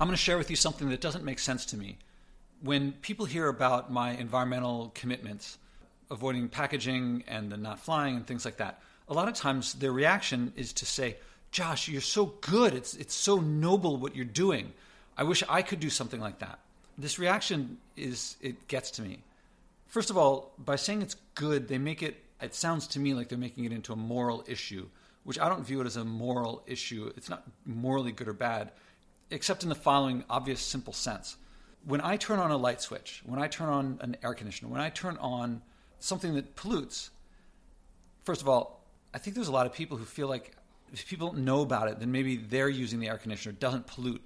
I'm going to share with you something that doesn't make sense to me. When people hear about my environmental commitments, avoiding packaging and the not flying and things like that, a lot of times their reaction is to say, Josh, you're so good. It's, it's so noble what you're doing. I wish I could do something like that. This reaction is, it gets to me. First of all, by saying it's good, they make it, it sounds to me like they're making it into a moral issue, which I don't view it as a moral issue. It's not morally good or bad except in the following obvious, simple sense. When I turn on a light switch, when I turn on an air conditioner, when I turn on something that pollutes, first of all, I think there's a lot of people who feel like if people don't know about it, then maybe they're using the air conditioner, doesn't pollute,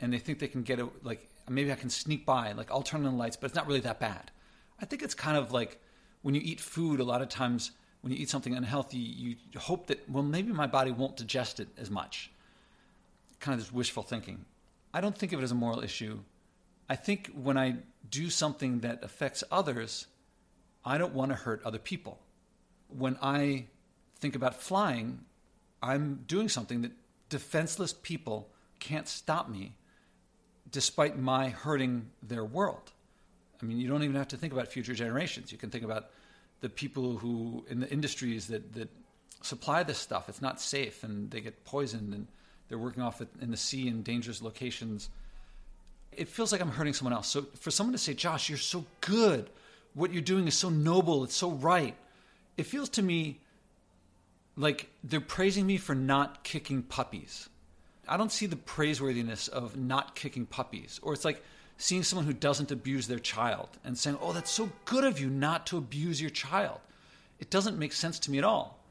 and they think they can get it, like, maybe I can sneak by, like, I'll turn on the lights, but it's not really that bad. I think it's kind of like when you eat food, a lot of times when you eat something unhealthy, you hope that, well, maybe my body won't digest it as much kind of this wishful thinking. I don't think of it as a moral issue. I think when I do something that affects others, I don't want to hurt other people. When I think about flying, I'm doing something that defenseless people can't stop me despite my hurting their world. I mean, you don't even have to think about future generations. You can think about the people who in the industries that, that supply this stuff. It's not safe and they get poisoned and they're working off in the sea in dangerous locations. It feels like I'm hurting someone else. So for someone to say, Josh, you're so good. What you're doing is so noble. It's so right. It feels to me like they're praising me for not kicking puppies. I don't see the praiseworthiness of not kicking puppies. Or it's like seeing someone who doesn't abuse their child and saying, oh, that's so good of you not to abuse your child. It doesn't make sense to me at all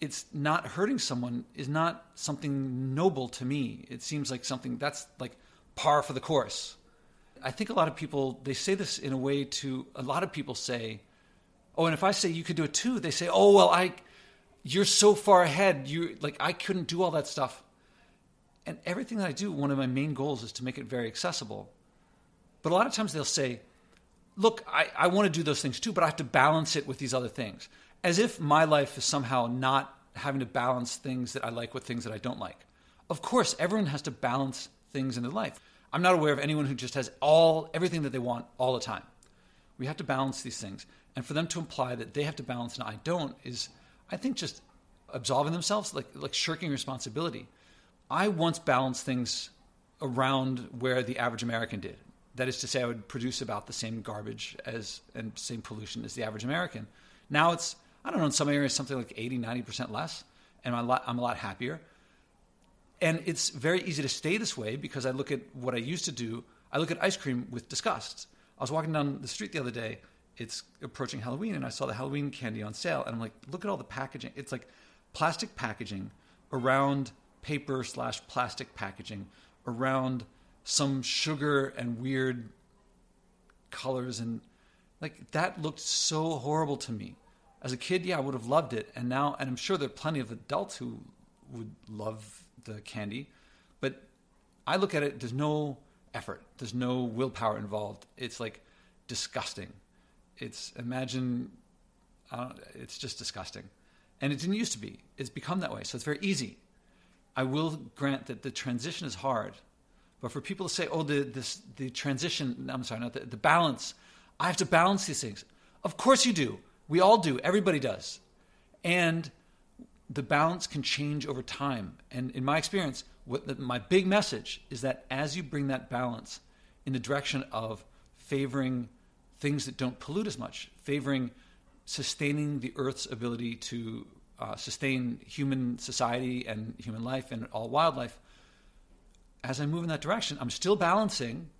it's not hurting someone is not something noble to me. It seems like something that's like par for the course. I think a lot of people they say this in a way to a lot of people say, "Oh, and if I say you could do it too," they say, "Oh, well, I you're so far ahead. You like I couldn't do all that stuff." And everything that I do, one of my main goals is to make it very accessible. But a lot of times they'll say, "Look, I, I want to do those things too, but I have to balance it with these other things." As if my life is somehow not having to balance things that I like with things that I don't like. Of course, everyone has to balance things in their life. I'm not aware of anyone who just has all everything that they want all the time. We have to balance these things. And for them to imply that they have to balance and I don't is I think just absolving themselves, like like shirking responsibility. I once balanced things around where the average American did. That is to say, I would produce about the same garbage as and same pollution as the average American. Now it's I don't know, in some areas, something like 80, 90% less, and I'm a, lot, I'm a lot happier. And it's very easy to stay this way because I look at what I used to do. I look at ice cream with disgust. I was walking down the street the other day. It's approaching Halloween, and I saw the Halloween candy on sale. And I'm like, look at all the packaging. It's like plastic packaging around paper slash plastic packaging around some sugar and weird colors. And like, that looked so horrible to me as a kid, yeah, I would have loved it. And now, and I'm sure there are plenty of adults who would love the candy, but I look at it, there's no effort, there's no willpower involved. It's like disgusting. It's, imagine, it's just disgusting. And it didn't used to be. It's become that way. So it's very easy. I will grant that the transition is hard, but for people to say, oh, the, this, the transition, I'm sorry, not the, the balance, I have to balance these things. Of course you do. We all do. Everybody does. And the balance can change over time. And in my experience, the, my big message is that as you bring that balance in the direction of favoring things that don't pollute as much, favoring sustaining the Earth's ability to uh, sustain human society and human life and all wildlife, as I move in that direction, I'm still balancing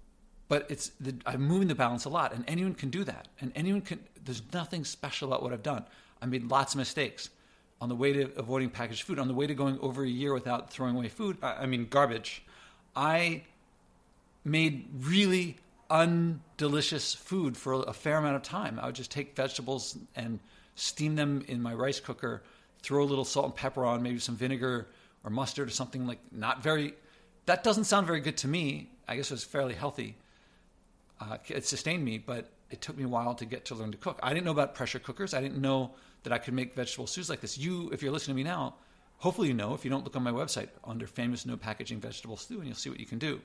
but it's the, I'm moving the balance a lot, and anyone can do that. And anyone can. There's nothing special about what I've done. I made lots of mistakes on the way to avoiding packaged food, on the way to going over a year without throwing away food. I, I mean, garbage. I made really undelicious food for a fair amount of time. I would just take vegetables and steam them in my rice cooker, throw a little salt and pepper on, maybe some vinegar or mustard or something like not very. That doesn't sound very good to me. I guess it was fairly healthy uh, it sustained me, but it took me a while to get to learn to cook. I didn't know about pressure cookers. I didn't know that I could make vegetable stews like this. You, if you're listening to me now, hopefully you know. If you don't, look on my website under famous no packaging vegetable stew, and you'll see what you can do.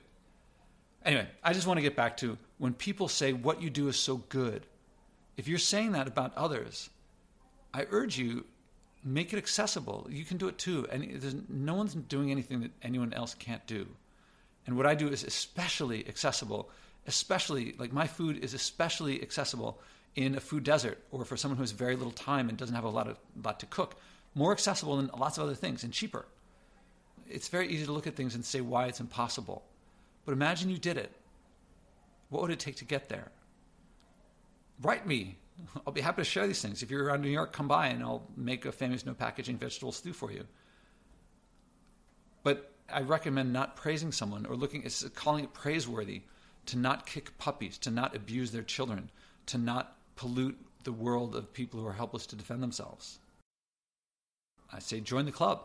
Anyway, I just want to get back to when people say what you do is so good. If you're saying that about others, I urge you make it accessible. You can do it too. And no one's doing anything that anyone else can't do. And what I do is especially accessible, especially like my food is especially accessible in a food desert or for someone who has very little time and doesn't have a lot of lot to cook. More accessible than lots of other things and cheaper. It's very easy to look at things and say why it's impossible. But imagine you did it. What would it take to get there? Write me. I'll be happy to share these things. If you're around New York, come by and I'll make a famous no packaging vegetable stew for you. But I recommend not praising someone or looking, calling it praiseworthy to not kick puppies, to not abuse their children, to not pollute the world of people who are helpless to defend themselves. I say join the club.